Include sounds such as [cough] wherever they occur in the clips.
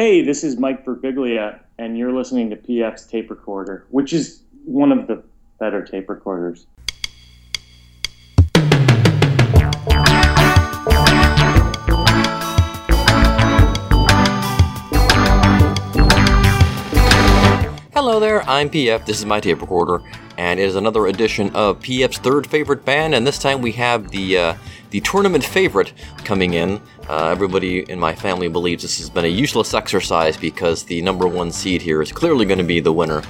Hey, this is Mike Birbiglia, and you're listening to PF's tape recorder, which is one of the better tape recorders. Hello there, I'm PF, this is my tape recorder, and it is another edition of PF's third favorite band, and this time we have the uh, the tournament favorite coming in. Uh, everybody in my family believes this has been a useless exercise because the number one seed here is clearly going to be the winner.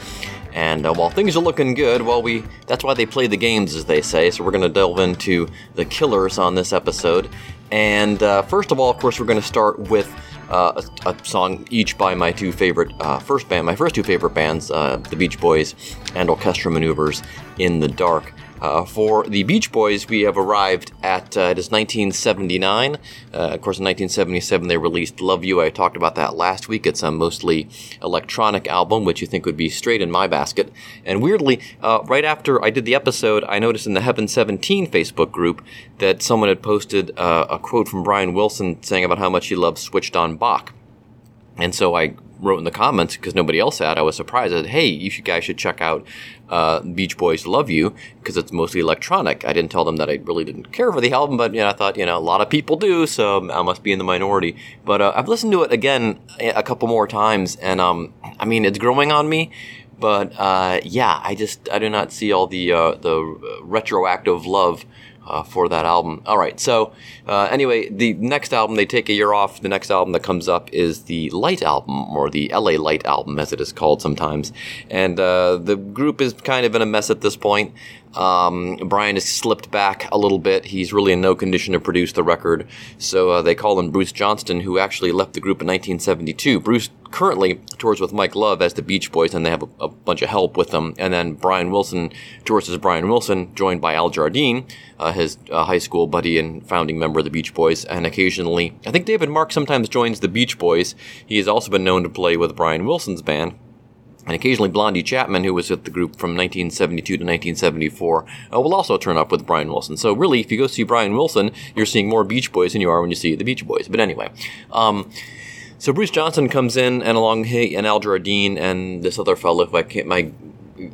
And uh, while things are looking good, well, we that's why they play the games, as they say. So we're going to delve into the killers on this episode. And uh, first of all, of course, we're going to start with uh, a, a, song each by my two favorite uh, first band, my first two favorite bands, uh, the Beach Boys and Orchestral Manoeuvres in the Dark. Uh, for the Beach Boys, we have arrived at uh, it is 1979. Uh, of course, in 1977 they released "Love You." I talked about that last week. It's a mostly electronic album, which you think would be straight in my basket. And weirdly, uh, right after I did the episode, I noticed in the Heaven 17 Facebook group that someone had posted uh, a quote from Brian Wilson saying about how much he loves Switched on Bach. And so I wrote in the comments because nobody else had. I was surprised that hey, you guys should check out uh, Beach Boys "Love You" because it's mostly electronic. I didn't tell them that I really didn't care for the album, but you know, I thought you know a lot of people do, so I must be in the minority. But uh, I've listened to it again a couple more times, and um, I mean, it's growing on me. But uh, yeah, I just I do not see all the uh, the retroactive love uh, for that album. All right, so uh, anyway, the next album they take a year off. The next album that comes up is the Light album, or the LA Light album, as it is called sometimes. And uh, the group is kind of in a mess at this point. Um, Brian has slipped back a little bit. He's really in no condition to produce the record. So uh, they call in Bruce Johnston, who actually left the group in 1972. Bruce currently tours with Mike Love as the Beach Boys, and they have a, a bunch of help with them. And then Brian Wilson tours as Brian Wilson, joined by Al Jardine, uh, his uh, high school buddy and founding member of the Beach Boys. And occasionally, I think David Marks sometimes joins the Beach Boys. He has also been known to play with Brian Wilson's band and occasionally Blondie Chaplin, who was with the group from 1972 to 1974, uh, will also turn up with Brian Wilson. So really, if you go see Brian Wilson, you're seeing more Beach Boys than you are when you see the Beach Boys. But anyway, um, so Bruce Johnston comes in, and along he and Al Jardine and this other fellow, who I can't, my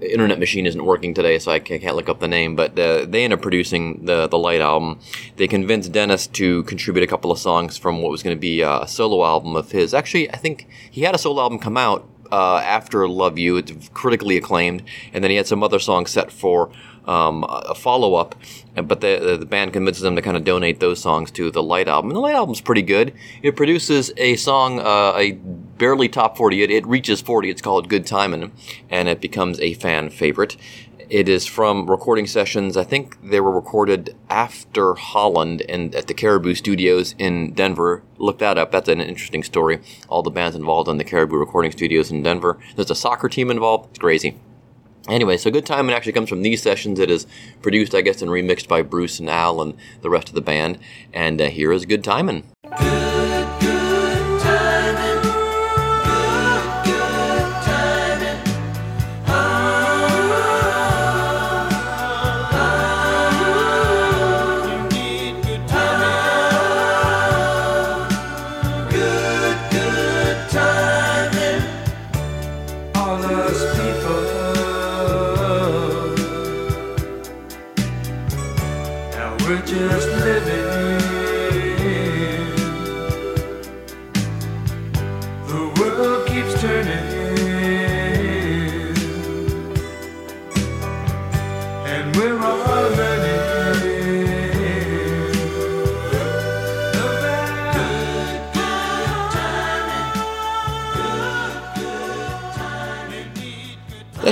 internet machine isn't working today, so I can't look up the name. But uh, they end up producing the the Light album. They convinced Dennis to contribute a couple of songs from what was going to be a solo album of his. Actually, I think he had a solo album come out uh, after Love You. It's critically acclaimed, and then he had some other songs set for um, a follow up. But the, the band convinces them to kind of donate those songs to the Light album. And the Light album's pretty good. It produces a song, uh, a barely top 40. It, it reaches 40. It's called Good Timin', and it becomes a fan favorite. It is from recording sessions. I think they were recorded after Holland and at the Caribou Studios in Denver. Look that up. That's an interesting story. All the bands involved in the Caribou recording studios in Denver. There's a soccer team involved. It's crazy. Anyway, so Good Timin' actually comes from these sessions. It is produced, I guess, and remixed by Bruce and Al and the rest of the band. And uh, here is Good Timin'.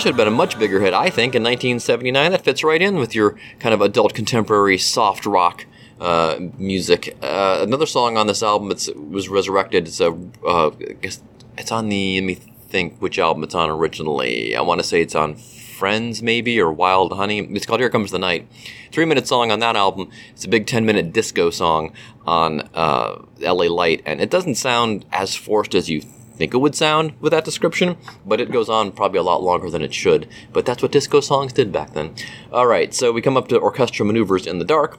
Should have been a much bigger hit, I think, in 1979. That fits right in with your kind of adult contemporary soft rock uh, music. Uh, another song on this album it's, was resurrected. It's a, uh, I guess it's on the. Let me think which album it's on originally. I want to say it's on Friends, maybe, or Wild Honey. It's called Here Comes the Night. Three minute song on that album. It's a big 10 minute disco song on uh, LA Light, and it doesn't sound as forced as you think it would sound with that description, but it goes on probably a lot longer than it should. But that's what disco songs did back then. All right, so we come up to orchestra maneuvers in the dark.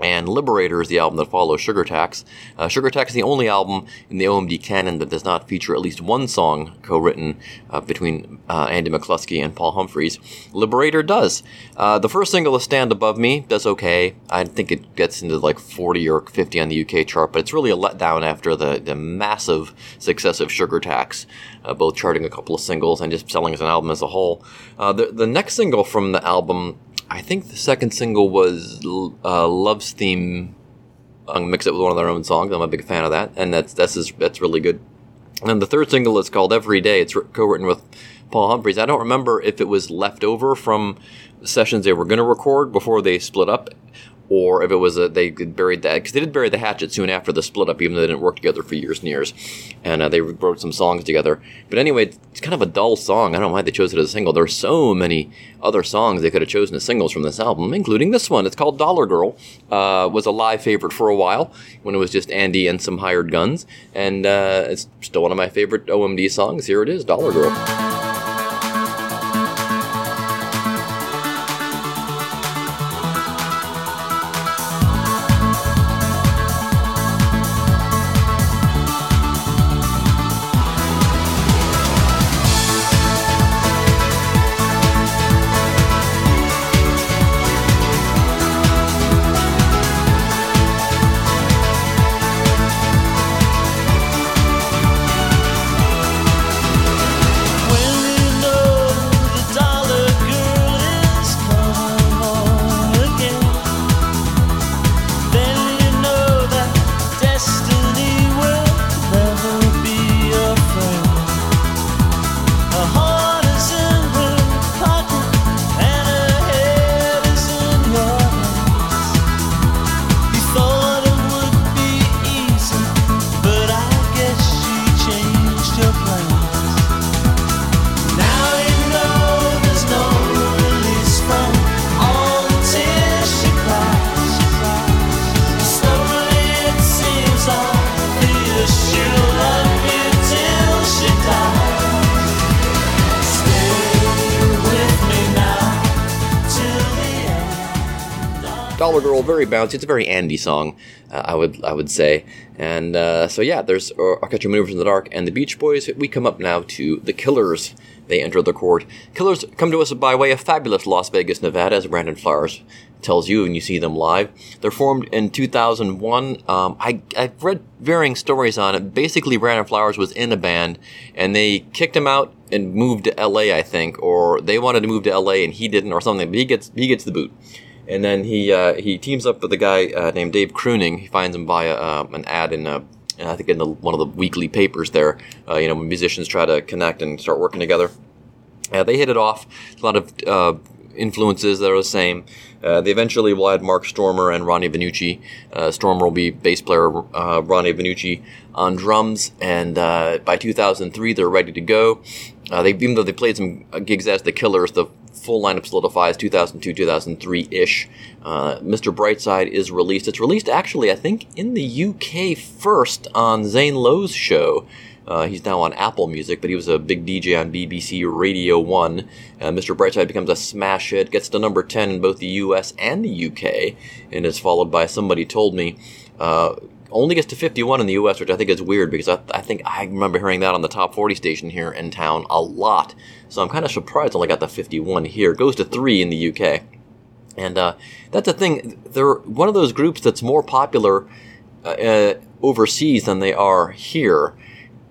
And Liberator is the album that follows Sugar Tax. Uh, Sugar Tax is the only album in the OMD canon that does not feature at least one song co-written uh, between uh, Andy McCluskey and Paul Humphreys. Liberator does. Uh, the first single is Stand Above Me, does okay. I think it gets into like 40 or 50 on the UK chart, but it's really a letdown after the, the massive success of Sugar Tax, uh, both charting a couple of singles and just selling as an album as a whole. Uh, the, the next single from the album I think the second single was uh, Love's Theme. I'm gonna mix it with one of their own songs. I'm a big fan of that, and that's that's that's really good. And the third single is called Every Day. It's co-written with Paul Humphreys. I don't remember if it was left over from sessions they were going to record before they split up, or if it was a, they buried that because they did bury the hatchet soon after the split up, even though they didn't work together for years and years, and uh, they wrote some songs together. But anyway, it's kind of a dull song. I don't know why they chose it as a single. There are so many other songs they could have chosen as singles from this album, including this one. It's called Dollar Girl. Uh, was a live favorite for a while when it was just Andy and some hired guns, and uh, it's still one of my favorite OMD songs. Here it is, Dollar Girl. Dollar Girl, very bouncy. It's a very Andy song, uh, I would I would say. And uh, so yeah, there's uh, You Maneuvers in the Dark and the Beach Boys. We come up now to the Killers. They enter the court. Killers come to us by way of fabulous Las Vegas, Nevada, as Brandon Flowers tells you when you see them live. They're formed in 2001. Um, I, I've read varying stories on it. Basically, Brandon Flowers was in a band and they kicked him out and moved to LA, I think, or they wanted to move to LA and he didn't, or something. But he gets he gets the boot and then he uh, he teams up with a guy uh, named Dave Keuning. He finds him via uh, an ad in a, uh, I think in the, one of the weekly papers there. Uh, you know, when musicians try to connect and start working together. they hit it off. A lot of uh, influences that are the same. they eventually will add Mark Stoermer and Ronnie Vannucci. Stoermer will be bass player, Ronnie Vannucci on drums, and by 2003 they're ready to go. they even though they played some gigs as the Killers, the full lineup solidifies 2002 2003 ish. Uh, Mr. Brightside is released. It's released actually, I think, in the UK first on Zane Lowe's show. Uh, he's now on Apple Music, but he was a big DJ on BBC Radio 1. Uh, Mr. Brightside becomes a smash hit, gets to number 10 in both the US and the UK, and is followed by Somebody Told Me. Uh, only gets to 51 in the US, which I think is weird because I, I, think I remember hearing that on the top 40 station here in town a lot. So I'm kind of surprised only got the 51 here. It goes to 3 in the UK. And uh, that's the thing. They're one of those groups that's more popular uh, uh overseas than they are here.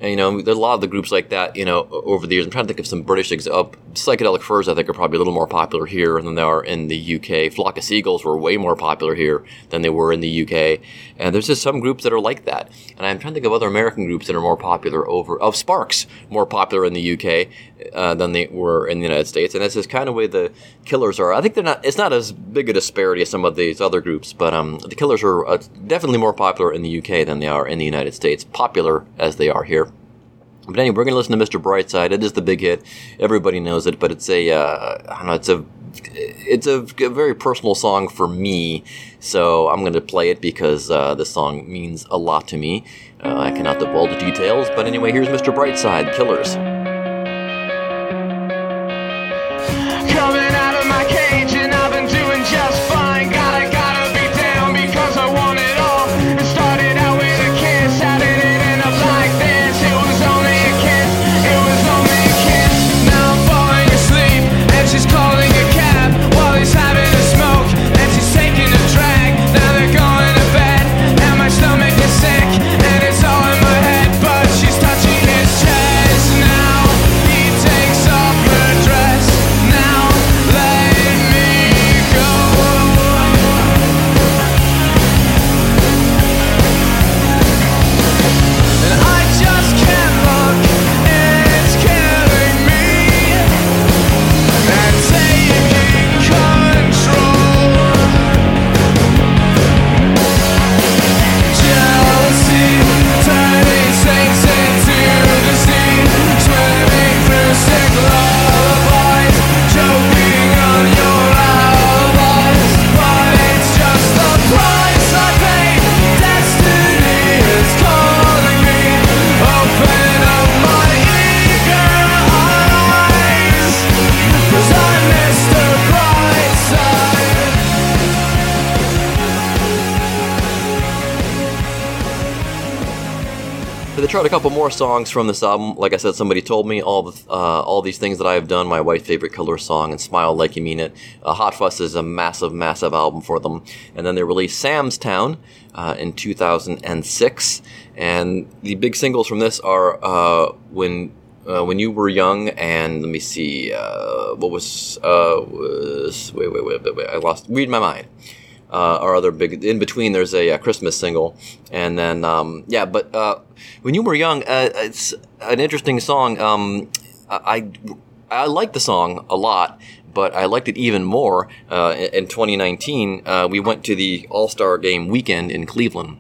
And, you know, there's a lot of the groups like that, you know, over the years. I'm trying to think of some British ex- uh, psychedelic furs. I think are probably a little more popular here than they are in the UK. Flock of Seagulls were way more popular here than they were in the UK. And there's just some groups that are like that. And I'm trying to think of other American groups that are more popular over of Sparks, more popular in the UK uh, than they were in the United States. And that's just kind of way the Killers are. I think they're not. It's not as big a disparity as some of these other groups, but um, the Killers are uh, definitely more popular in the UK than they are in the United States. Popular as they are here. But anyway, we're going to listen to Mr. Brightside. It is the big hit. Everybody knows it, but it's a, uh, I don't know, it's a, it's a, very personal song for me. So I'm going to play it because uh, this song means a lot to me. Uh, I cannot divulge details, but anyway, here's Mr. Brightside, Killers. Out a couple more songs from this album. Like I said, somebody told me all the uh, all these things that I have done. My wife's favorite color song and "Smile Like You Mean It." Uh, Hot Fuss is a massive, massive album for them. And then they released Sam's Town uh, in 2006. And the big singles from this are uh, when uh, when you were young, and let me see, uh, what was, was wait, wait, wait, wait, wait, I lost, read my mind. Uh, other big in between there's a, a Christmas single. And then um, yeah but uh, when you were young uh, it's an interesting song. Um, I, I like the song a lot but I liked it even more uh, in 2019 uh, we went to the All-Star game weekend in Cleveland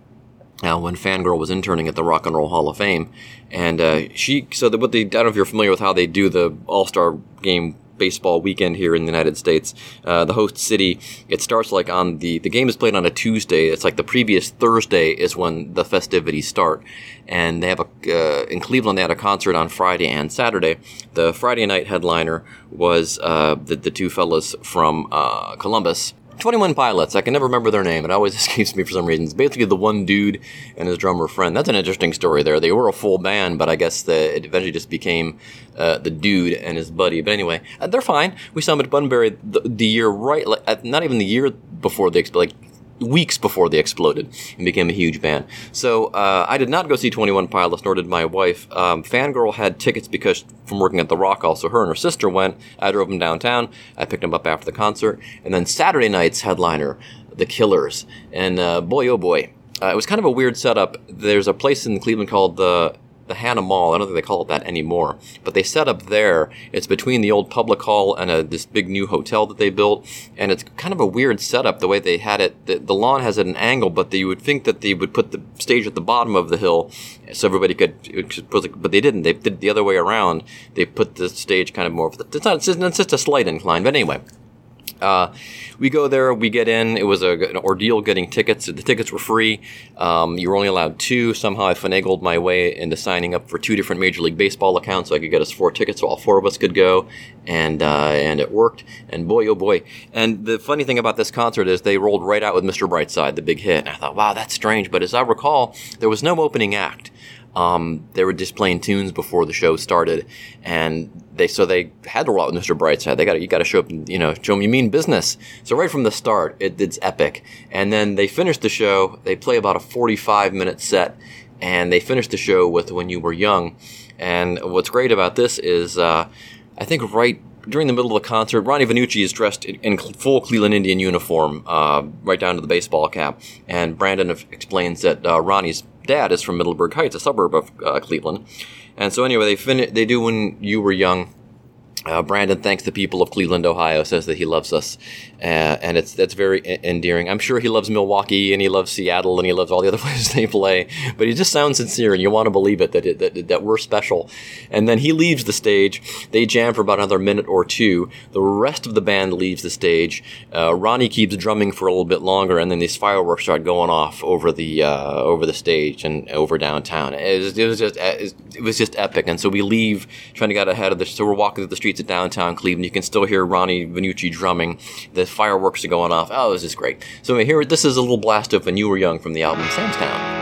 uh, when Fangirl was interning at the Rock and Roll Hall of Fame, and uh, she so that what they I don't know if you're familiar with how they do the All Star Game baseball weekend here in the United States. Uh, the host city, it starts like on the the game is played on a Tuesday. It's like the previous Thursday is when the festivities start, and they have a uh, in Cleveland they had a concert on Friday and Saturday. The Friday night headliner was uh, the the two fellas from uh, Columbus. 21 Pilots. I can never remember their name. It always [laughs] escapes me for some reason. It's basically the one dude and his drummer friend. That's an interesting story there. They were a full band, but I guess the, it eventually just became uh, the dude and his buddy. But anyway, uh, they're fine. We saw them at Bunbury the, the year right, like, not even the year before they like weeks before they exploded and became a huge band. So uh, I did not go see 21 Pilots, nor did my wife. Um, Fangirl had tickets because from working at the Rock, also her and her sister went. I drove them downtown. I picked them up after the concert, and then Saturday night's headliner, The Killers, and uh, boy oh boy. Uh, it was kind of a weird setup. There's a place in Cleveland called the the Hannah Mall. I don't think they call it that anymore. But they set up there. It's between the old public hall and a, this big new hotel that they built. And it's kind of a weird setup the way they had it. The, the lawn has at an angle, but you would think that they would put the stage at the bottom of the hill so everybody could, but they didn't. They did the other way around. They put the stage kind of more. It's not. It's just a slight incline. But anyway. Uh, we go there, we get in. It was a, an ordeal getting tickets. The tickets were free. Um, you were only allowed two. Somehow I finagled my way into signing up for two different Major League Baseball accounts so I could get us four tickets so all four of us could go. And, uh, and it worked. And boy, oh boy. And the funny thing about this concert is they rolled right out with Mr. Brightside, the big hit. And I thought, wow, that's strange. But as I recall, there was no opening act. Um, they were just playing tunes before the show started, and they so they had to roll out with Mr. Brightside. They got you got to show up, and, you know, show them you mean business. So right from the start, it, it's epic. And then they finished the show. They play about a forty-five minute set, and they finished the show with "When You Were Young." And what's great about this is, uh, I think right during the middle of the concert, Ronnie Vannucci is dressed in full Cleveland Indian uniform, uh, right down to the baseball cap. And Brandon explains that uh, Ronnie's dad is from Middleburg Heights, a suburb of uh, Cleveland. And so anyway, they fin- they do when you were young. Uh, Brandon thanks the people of Cleveland, Ohio, says that he loves us, uh, and it's that's very endearing. I'm sure he loves Milwaukee and he loves Seattle and he loves all the other [laughs] places they play, but he just sounds sincere, and you want to believe it that, it, that that we're special. And then he leaves the stage. They jam for about another minute or two. The rest of the band leaves the stage. Uh, Ronnie keeps drumming for a little bit longer, and then these fireworks start going off over the uh, over the stage and over downtown. It was, it was just it was just epic. And so we leave, trying to get ahead of this. So we're walking through the streets streets of downtown Cleveland. You can still hear Ronnie Vannucci drumming. The fireworks are going off. Oh, this is great. So here, this is a little blast of When You Were Young from the album Sam's Town.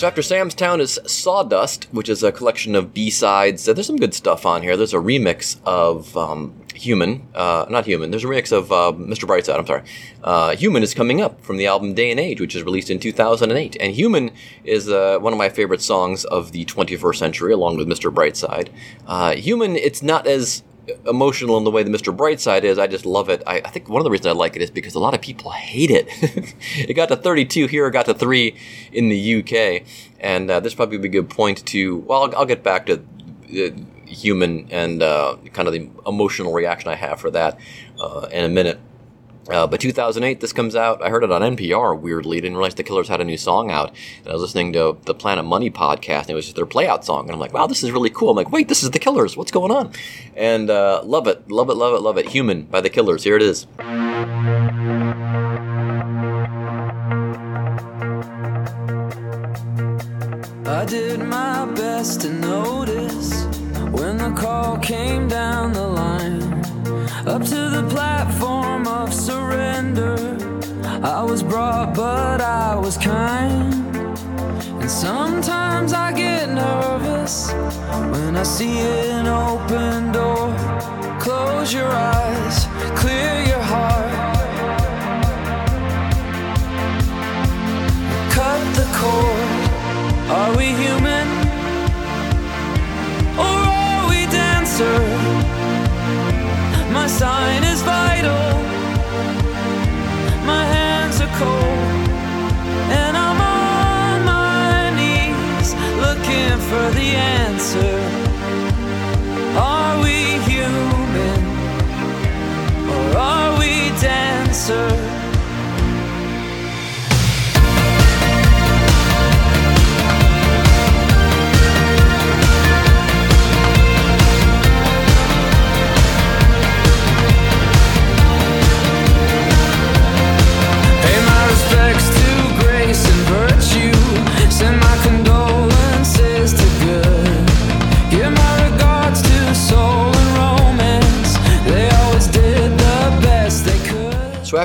So after Sam's Town is Sawdust, which is a collection of B-sides. Uh, there's some good stuff on here. There's a remix of um, Human, uh, not Human. There's a remix of uh, Mr. Brightside. I'm sorry. Uh, Human is coming up from the album Day and Age, which is released in 2008. And Human is uh, one of my favorite songs of the 21st century, along with Mr. Brightside. Uh, Human, it's not as emotional in the way that Mr. Brightside is. I just love it. I, I, think one of the reasons I like it is because a lot of people hate it. [laughs] it got to 32 here, it got to 3 in the UK. And uh, this probably would be a good point to, well, I'll, I'll get back to uh, human and uh, kind of the emotional reaction I have for that uh, in a minute. Uh, but 2008, this comes out. I heard it on NPR. Weirdly, didn't realize the Killers had a new song out. And I was listening to the Planet Money podcast, and it was just their playout song. And I'm like, wow, this is really cool. I'm like, wait, this is the Killers. What's going on? And uh, love it, love it, love it, love it. Human by the Killers. Here it is. I did my best to was kind. And sometimes I get nervous when I see an open door. Close your eyes, clear for the answer.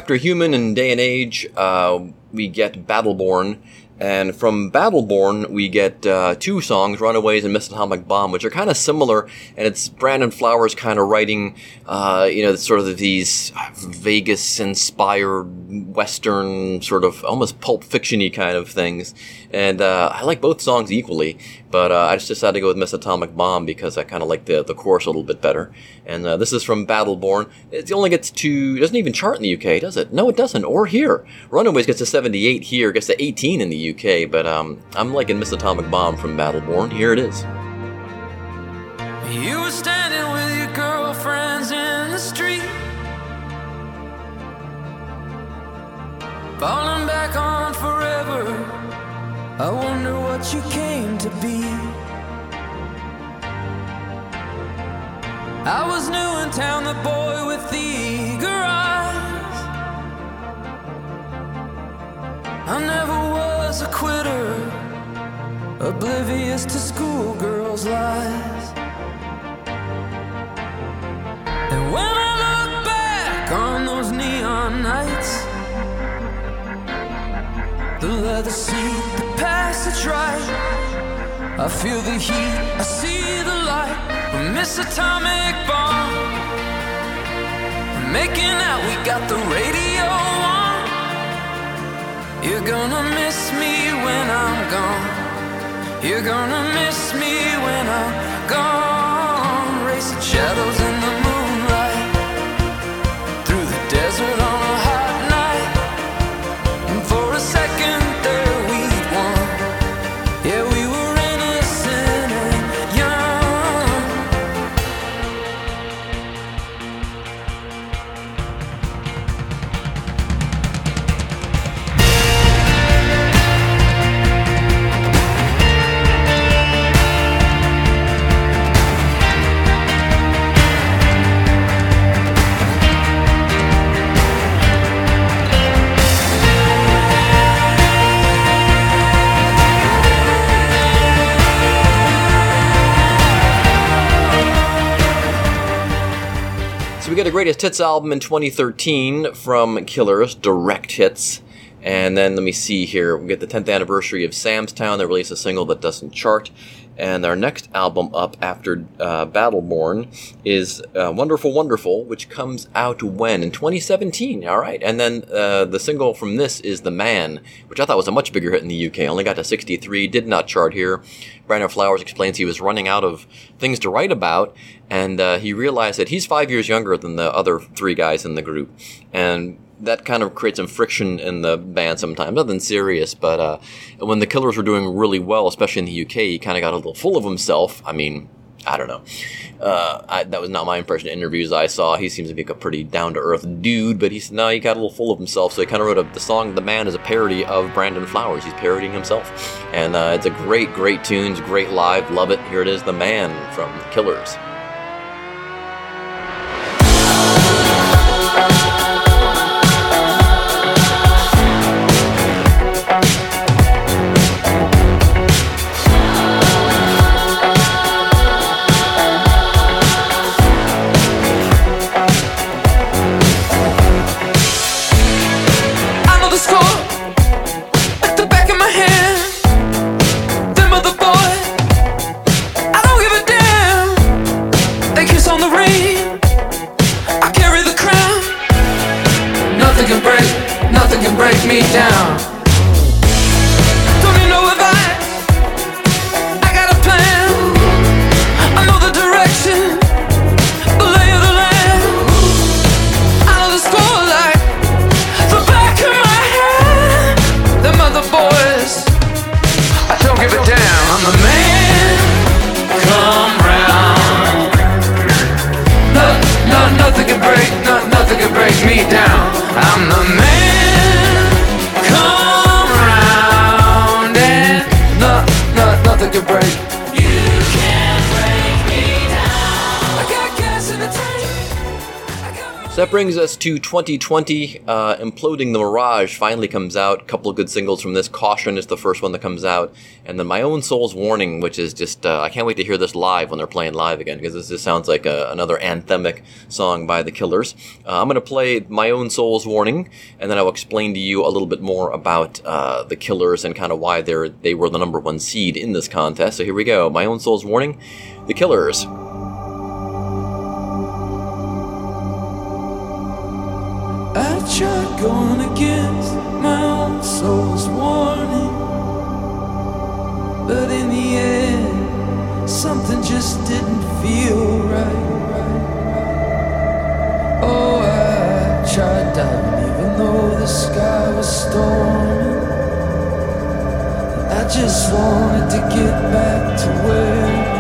After Human and Day and Age, uh, we get Battleborn. And from Battleborn, we get uh, two songs, Runaways and Miss Atomic Bomb, which are kind of similar. And it's Brandon Flowers kind of writing, uh, you know, sort of these Vegas inspired Western, sort of almost pulp fiction y kind of things. And uh, I like both songs equally, but uh, I just decided to go with Miss Atomic Bomb because I kind of like the, the chorus a little bit better. And uh, this is from Battleborn. It only gets to, doesn't even chart in the UK, does it? No, it doesn't. Or here. Runaways gets to 78 here, gets to 18 in the UK, but um, I'm liking Miss Atomic Bomb from Battleborn. Here it is. You were standing with your girlfriends in the street. Falling back on forever. I wonder what you came to be. I was new in town, the boy with the eager eyes. I never was a quitter, oblivious to schoolgirls' lies. And when I look back on those neon nights, the leather seat, passage right. I feel the heat, I see the light. We miss atomic bomb. Making out, we got the radio on. You're gonna miss me when I'm gone. You're gonna miss me when I'm gone. Racing shadows in the moonlight So we get a greatest hits album in 2013 from Killers, Direct Hits. And then let me see here. We get the 10th anniversary of Sam's Town. They released a single that doesn't chart. And our next album up after uh, Battleborn is uh, Wonderful Wonderful, which comes out when? In 2017, all right. And then uh, the single from this is The Man, which I thought was a much bigger hit in the UK. Only got to 63, did not chart here. Brandon Flowers explains he was running out of things to write about, and uh, he realized that he's five years younger than the other three guys in the group. And that kind of creates some friction in the band sometimes. Nothing serious, but uh, when the Killers were doing really well, especially in the UK, he kind of got a little full of himself. I mean, I don't know. Uh, I, that was not my impression in interviews I saw. He seems to be a pretty down to earth dude, but he said, no, he got a little full of himself. So he kind of wrote a, the song The Man is a parody of Brandon Flowers. He's parodying himself. And uh, it's a great, great tunes, great live. Love it. Here it is The Man from Killers. break brings us to 2020. Uh, Imploding the Mirage finally comes out. A couple of good singles from this. Caution is the first one that comes out. And then My Own Soul's Warning, which is just, uh, I can't wait to hear this live when they're playing live again, because this just sounds like a, another anthemic song by the Killers. Uh, I'm going to play My Own Soul's Warning, and then I'll explain to you a little bit more about uh, the Killers and kind of why they're, they were the number one seed in this contest. So here we go. My Own Soul's Warning, The Killers. Tried going against my own soul's warning. But in the end, something just didn't feel right. Oh, I tried diving even though the sky was storming. I just wanted to get back to where.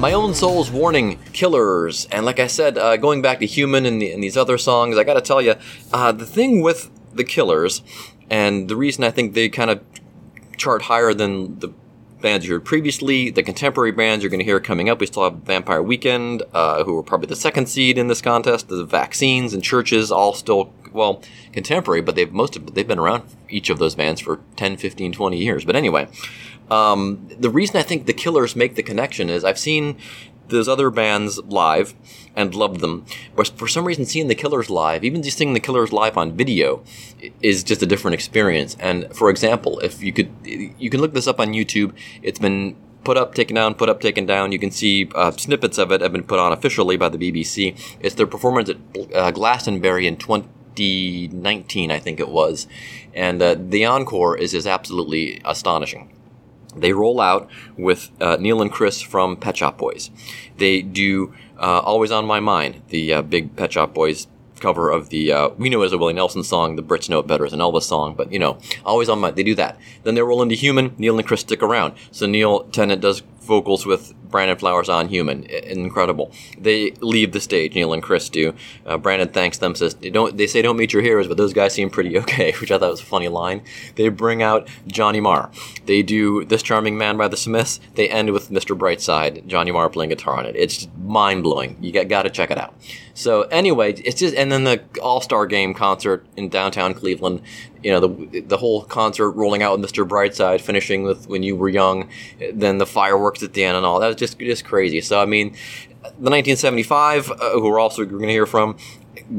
Soul's Warning, Killers, and like I said, uh, going back to Human and, the, and, these other songs, I gotta tell you, uh, the thing with the Killers, and the reason I think they kind of chart higher than the bands you heard previously, the contemporary bands you're going to hear coming up. We still have Vampire Weekend, uh, who were probably the second seed in this contest. The Vaccines and Chvrches, all still well contemporary, but they've most of, they've been around each of those bands for 10, 15, 20 years. But anyway, um, the reason I think the Killers make the connection is I've seen those other bands live and loved them. But for some reason, seeing the Killers live, even just seeing the Killers live on video, is just a different experience. And for example, if you could, you can look this up on YouTube. It's been put up, taken down, put up, taken down. You can see uh, snippets of it have been put on officially by the BBC. It's their performance at uh, Glastonbury in 2019, I think it was, and uh, the encore is is absolutely astonishing. They roll out with uh, Neil and Chris from Pet Shop Boys. They do uh, Always on My Mind, the uh, big Pet Shop Boys cover of the uh, we know as a Willie Nelson song. The Brits know it better as an Elvis song, but you know, always on my. They do that. Then they roll into Human. Neil and Chris stick around. So Neil Tennant does vocals with Brandon Flowers on Human. Incredible. They leave the stage. Neil and Chris do. Uh, Brandon thanks them. Says they don't. They say don't meet your heroes, but those guys seem pretty okay, [laughs] which I thought was a funny line. They bring out Johnny Marr. They do this charming man by the Smiths. They end with Mr. Brightside. Johnny Marr playing guitar on it. It's mind blowing. You got, got to check it out. So anyway, it's just and then the All Star Game concert in downtown Cleveland. You know the the whole concert rolling out with Mr. Brightside, finishing with When You Were Young, then the fireworks at the end and all. That was just just crazy. So I mean, the 1975, uh, who we're also going to hear from,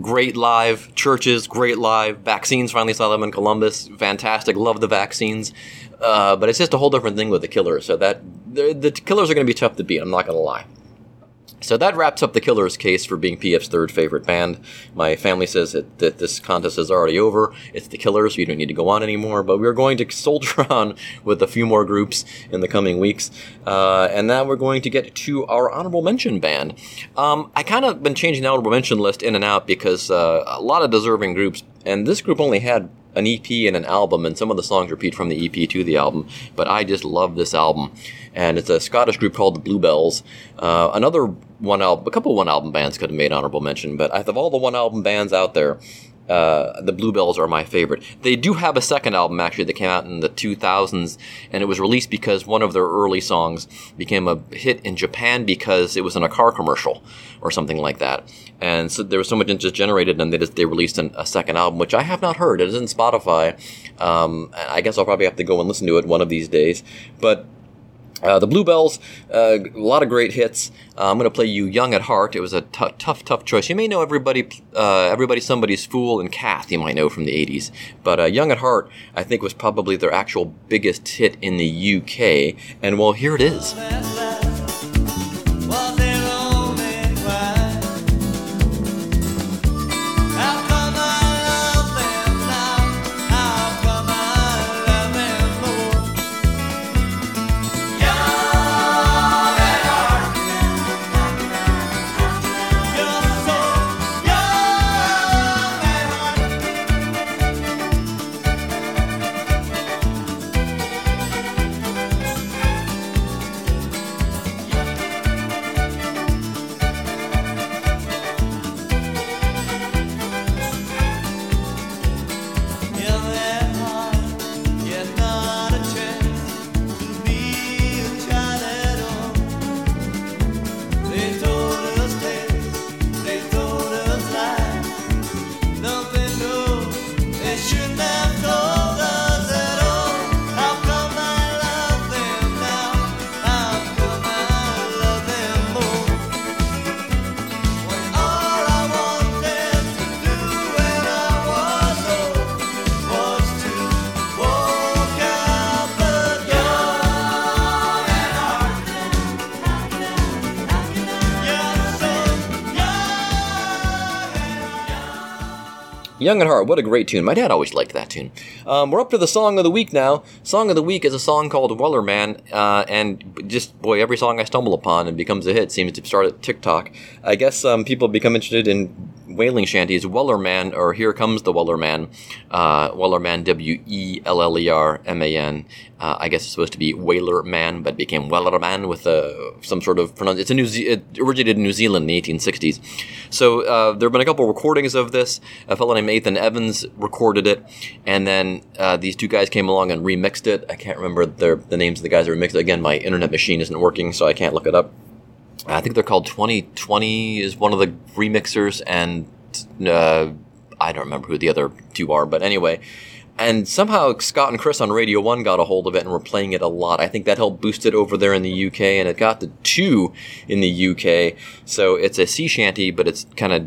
great live Chvrches, great live vaccines. Finally saw them in Columbus. Fantastic. Love the vaccines. Uh, but it's just a whole different thing with the Killers. So that the, the Killers are going to be tough to beat. I'm not going to lie. So that wraps up the Killers' case for being PF's third favorite band. My family says that, that this contest is already over. It's the Killers. We don't need to go on anymore. But we're going to [laughs] soldier on with a few more groups in the coming weeks. Uh, and now we're going to get to our honorable mention band. Um, I kind of been changing the honorable mention list in and out because uh, a lot of deserving groups, and this group only had an EP and an album, and some of the songs repeat from the EP to the album. But I just love this album, and it's a Scottish group called the Bluebells. Uh, another one album, a couple one album bands could have made honorable mention, but of all the one album bands out there, uh, the Bluebells are my favorite. They do have a second album actually that came out in the 2000s, and it was released because one of their early songs became a hit in Japan because it was in a car commercial or something like that. And so there was so much interest generated, and they just they released an, a second album, which I have not heard. It is in Spotify. Um, I guess I'll probably have to go and listen to it one of these days. But uh, the Bluebells, uh, a lot of great hits. Uh, I'm going to play you "Young at Heart." It was a t- tough, tough choice. You may know everybody, uh, everybody, somebody's fool, and Cath. You might know from the '80s, but uh, "Young at Heart" I think was probably their actual biggest hit in the UK. And well, here it is. Young at Heart, what a great tune. My dad always liked that tune. Um, we're up to the song of the week now. Song of the week is a song called Wellerman, uh, and just, boy, every song I stumble upon and becomes a hit seems to start at TikTok. I guess um, people become interested in whaling shanties, Wellerman, or Here Comes the Wellerman, uh, Wellerman, W E L L E R M A N. Uh, I guess it's supposed to be Whaler Man, but became Wellerman with uh, some sort of pronunciation. It's a New Ze- it originated in New Zealand in the 1860s. So uh, there have been a couple recordings of this. A fellow named Nathan Evans recorded it, and then uh, these two guys came along and remixed it. I can't remember their, the names of the guys that remixed it. Again, my internet machine isn't working, so I can't look it up. I think they're called 2020 is one of the remixers, and uh, I don't remember who the other two are, but anyway. And somehow Scott and Chris on Radio 1 got a hold of it and were playing it a lot. I think that helped boost it over there in the UK, and it got to two in the UK. So it's a sea shanty, but it's kind of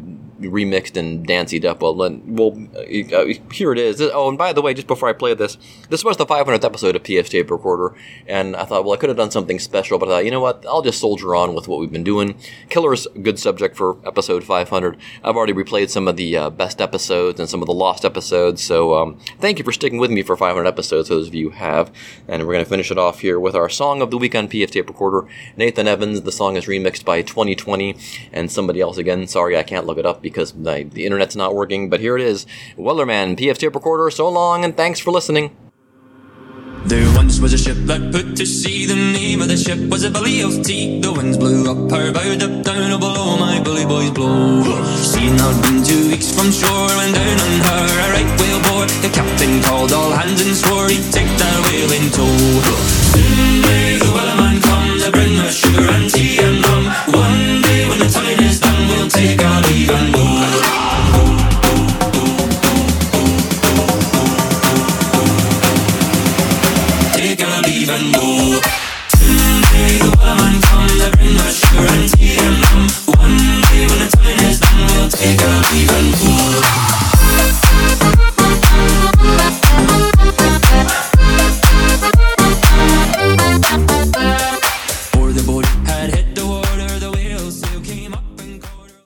remixed and danced up. Well, well, uh, here it is. Oh, and by the way, just before I play this, this was the 500th episode of PF Tape Recorder, and I thought, well, I could have done something special, but I thought, you know what? I'll just soldier on with what we've been doing. Killer's a good subject for episode 500. I've already replayed some of the uh, best episodes and some of the lost episodes, so um, thank you for sticking with me for 500 episodes, those of you who have. And we're going to finish it off here with our song of the week on Tape Recorder. Nathan Evans, the song is remixed by 2020, and somebody else again. Sorry, I can't look it up because the, the internet's not working, but here it is. Wellerman, PF Tape Recorder, so long, and thanks for listening. There once was a ship that put to sea. The name of the ship was a Billy of Tea. The winds blew up her bow, up down below my bully boys blow. Seen I'd been two weeks from shore when down on her a right whale bore. The captain called all hands and swore he'd take that whale in tow. Soon may the wellerman come to bring us sugar and tea and rum. One day when the time is done, we'll take our leave and go.